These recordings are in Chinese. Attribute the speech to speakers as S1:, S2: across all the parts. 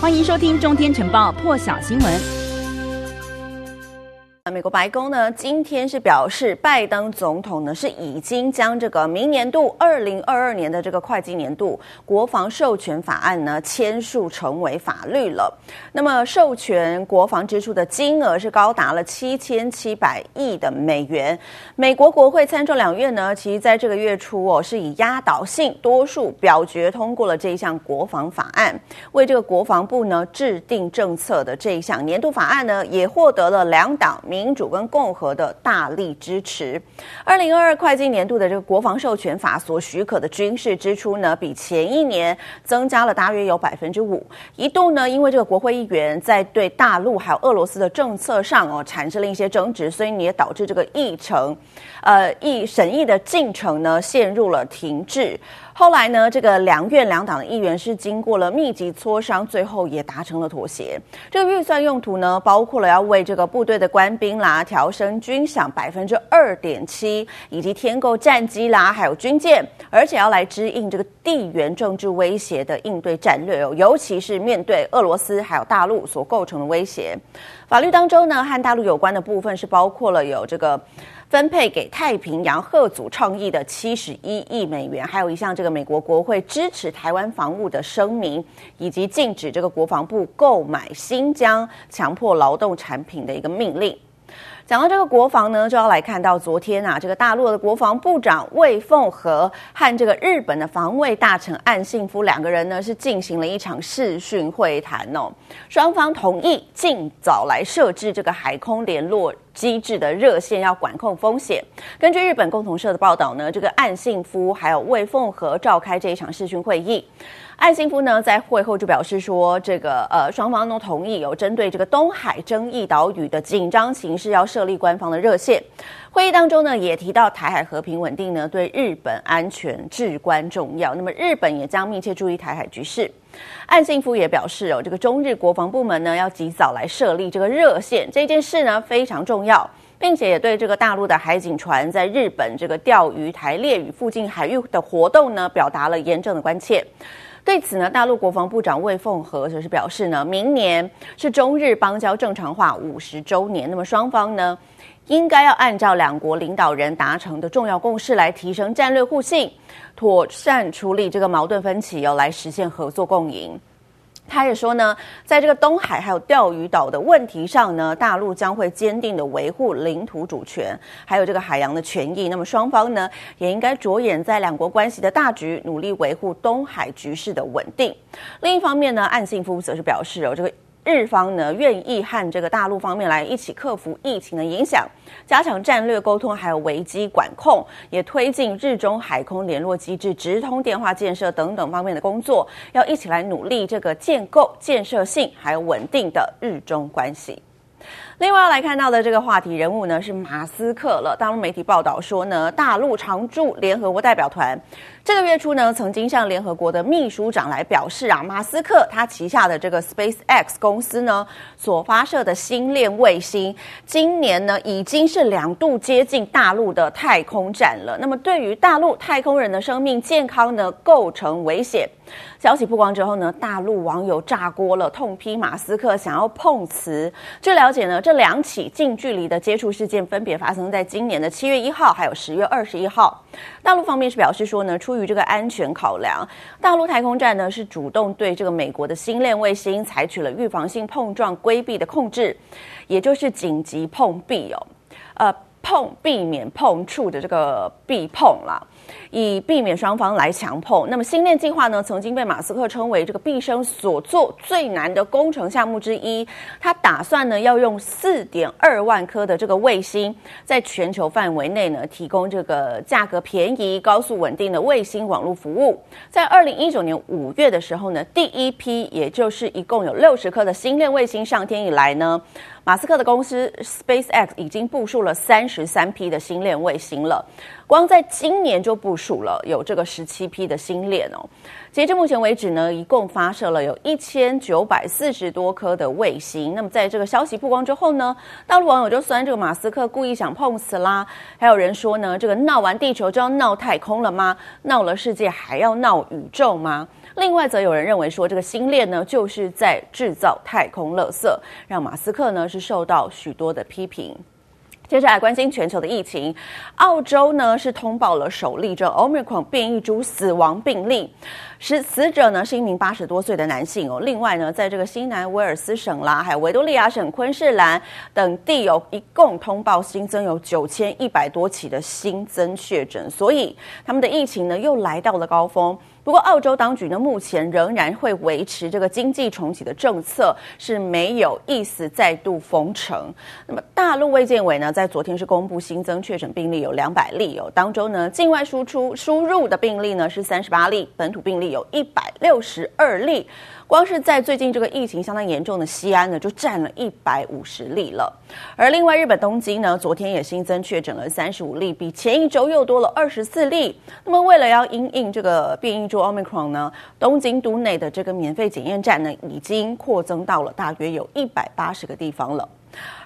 S1: 欢迎收听《中天晨报》破晓新闻。
S2: 美国白宫呢，今天是表示，拜登总统呢是已经将这个明年度二零二二年的这个会计年度国防授权法案呢签署成为法律了。那么授权国防支出的金额是高达了七千七百亿的美元。美国国会参众两院呢，其实在这个月初哦，是以压倒性多数表决通过了这一项国防法案，为这个国防部呢制定政策的这一项年度法案呢，也获得了两党民民主跟共和的大力支持。二零二二会计年度的这个国防授权法所许可的军事支出呢，比前一年增加了大约有百分之五。一度呢，因为这个国会议员在对大陆还有俄罗斯的政策上哦，产生了一些争执，所以也导致这个议程，呃，议审议的进程呢陷入了停滞。后来呢，这个两院两党的议员是经过了密集磋商，最后也达成了妥协。这个预算用途呢，包括了要为这个部队的官兵啦调升军饷百分之二点七，以及添购战机啦，还有军舰，而且要来支应这个地缘政治威胁的应对战略哦，尤其是面对俄罗斯还有大陆所构成的威胁。法律当中呢，和大陆有关的部分是包括了有这个。分配给太平洋贺组倡议的七十一亿美元，还有一项这个美国国会支持台湾防务的声明，以及禁止这个国防部购买新疆强迫劳动。产品的一个命令。讲到这个国防呢，就要来看到昨天啊，这个大陆的国防部长魏凤和和这个日本的防卫大臣岸信夫两个人呢，是进行了一场视讯会谈哦。双方同意尽早来设置这个海空联络机制的热线，要管控风险。根据日本共同社的报道呢，这个岸信夫还有魏凤和召开这一场视讯会议。岸信夫呢，在会后就表示说，这个呃，双方都同意有针对这个东海争议岛屿的紧张形势，要设立官方的热线。会议当中呢，也提到台海和平稳定呢，对日本安全至关重要。那么日本也将密切注意台海局势。岸信夫也表示哦，这个中日国防部门呢，要及早来设立这个热线，这件事呢非常重要，并且也对这个大陆的海警船在日本这个钓鱼台列屿附近海域的活动呢，表达了严正的关切。对此呢，大陆国防部长魏凤和则是表示呢，明年是中日邦交正常化五十周年，那么双方呢，应该要按照两国领导人达成的重要共识来提升战略互信，妥善处理这个矛盾分歧，要来实现合作共赢。他也说呢，在这个东海还有钓鱼岛的问题上呢，大陆将会坚定的维护领土主权，还有这个海洋的权益。那么双方呢，也应该着眼在两国关系的大局，努力维护东海局势的稳定。另一方面呢，岸信夫则是表示哦，这个。日方呢，愿意和这个大陆方面来一起克服疫情的影响，加强战略沟通，还有危机管控，也推进日中海空联络机制、直通电话建设等等方面的工作，要一起来努力这个建构建设性还有稳定的日中关系。另外要来看到的这个话题人物呢，是马斯克了。大陆媒体报道说呢，大陆常驻联合国代表团。这个月初呢，曾经向联合国的秘书长来表示啊，马斯克他旗下的这个 SpaceX 公司呢，所发射的星链卫星，今年呢已经是两度接近大陆的太空站了。那么对于大陆太空人的生命健康呢，构成危险。消息曝光之后呢，大陆网友炸锅了，痛批马斯克想要碰瓷。据了解呢，这两起近距离的接触事件分别发生在今年的七月一号，还有十月二十一号。大陆方面是表示说呢，出于这个安全考量，大陆太空站呢是主动对这个美国的星链卫星采取了预防性碰撞规避的控制，也就是紧急碰壁哦，呃，碰避免碰触的这个避碰啦。以避免双方来强碰。那么，星链计划呢，曾经被马斯克称为这个毕生所做最难的工程项目之一。他打算呢，要用四点二万颗的这个卫星，在全球范围内呢，提供这个价格便宜、高速稳定的卫星网络服务。在二零一九年五月的时候呢，第一批，也就是一共有六十颗的星链卫星上天以来呢，马斯克的公司 SpaceX 已经部署了三十三批的星链卫星了。光在今年就部署了有这个十七批的星链哦。截至目前为止呢，一共发射了有一千九百四十多颗的卫星。那么在这个消息曝光之后呢，大陆网友就酸这个马斯克故意想碰瓷啦。还有人说呢，这个闹完地球就要闹太空了吗？闹了世界还要闹宇宙吗？另外，则有人认为说，这个星链呢就是在制造太空垃圾，让马斯克呢是受到许多的批评。接下来关心全球的疫情，澳洲呢是通报了首例这 Omicron 变异株死亡病例，死死者呢是一名八十多岁的男性哦。另外呢，在这个新南威尔斯省啦，还有维多利亚省昆士兰等地有一共通报新增有九千一百多起的新增确诊，所以他们的疫情呢又来到了高峰。不过，澳洲当局呢，目前仍然会维持这个经济重启的政策，是没有意思再度封城。那么，大陆卫健委呢，在昨天是公布新增确诊病例有两百例有，当中呢，境外输出输入的病例呢是三十八例，本土病例有一百六十二例。光是在最近这个疫情相当严重的西安呢，就占了一百五十例了。而另外，日本东京呢，昨天也新增确诊了三十五例，比前一周又多了二十四例。那么，为了要因应这个变异株 Omicron 呢，东京都内的这个免费检验站呢，已经扩增到了大约有一百八十个地方了。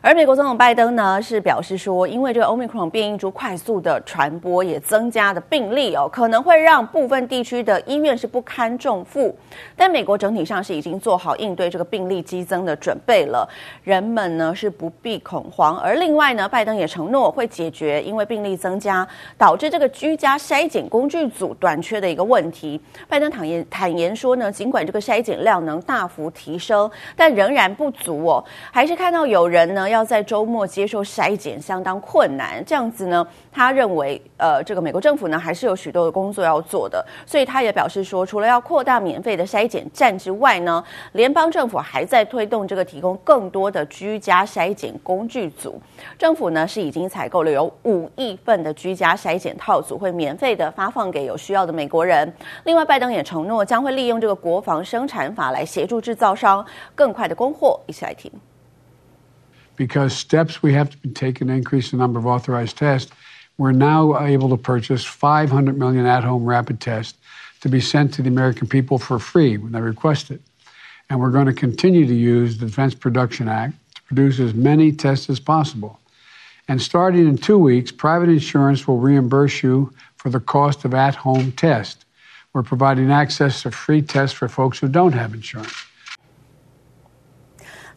S2: 而美国总统拜登呢，是表示说，因为这个 Omicron 变异株快速的传播，也增加的病例哦，可能会让部分地区的医院是不堪重负。但美国整体上是已经做好应对这个病例激增的准备了，人们呢是不必恐慌。而另外呢，拜登也承诺会解决因为病例增加导致这个居家筛检工具组短缺的一个问题。拜登坦言坦言说呢，尽管这个筛检量能大幅提升，但仍然不足哦，还是看到有人呢。要在周末接受筛检相当困难，这样子呢，他认为，呃，这个美国政府呢还是有许多的工作要做的，所以他也表示说，除了要扩大免费的筛检站之外呢，联邦政府还在推动这个提供更多的居家筛检工具组。政府呢是已经采购了有五亿份的居家筛检套组，会免费的发放给有需要的美国人。另外，拜登也承诺将会利用这个国防生产法来协助制造商更快的供货。一起来听。
S3: Because steps we have to be taken to increase the number of authorized tests, we're now able to purchase 500 million at-home rapid tests to be sent to the American people for free when they request it. And we're going to continue to use the Defense Production Act to produce as many tests as possible. And starting in two weeks, private insurance will reimburse you for the cost of at-home tests. We're providing access to free tests for folks who don't have insurance.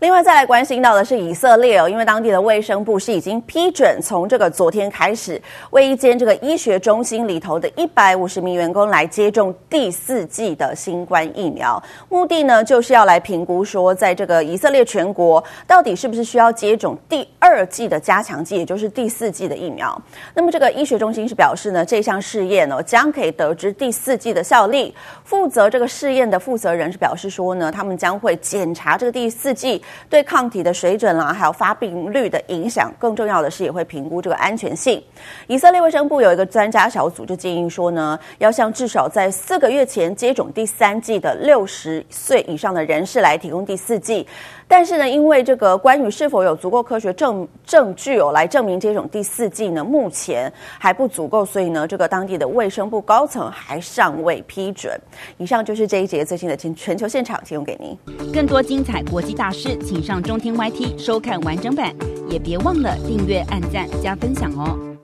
S2: 另外，再来关心到的是以色列哦，因为当地的卫生部是已经批准从这个昨天开始，为一间这个医学中心里头的一百五十名员工来接种第四剂的新冠疫苗。目的呢，就是要来评估说，在这个以色列全国到底是不是需要接种第二剂的加强剂，也就是第四剂的疫苗。那么，这个医学中心是表示呢，这项试验呢，将可以得知第四剂的效力。负责这个试验的负责人是表示说呢，他们将会检查这个第四剂。对抗体的水准啦，还有发病率的影响，更重要的是也会评估这个安全性。以色列卫生部有一个专家小组就建议说呢，要向至少在四个月前接种第三剂的六十岁以上的人士来提供第四剂。但是呢，因为这个关于是否有足够科学证证据哦来证明接种第四剂呢，目前还不足够，所以呢，这个当地的卫生部高层还尚未批准。以上就是这一节最新的全全球现场，提供给您。
S1: 更多精彩国际大师，请上中天 YT 收看完整版，也别忘了订阅、按赞、加分享哦。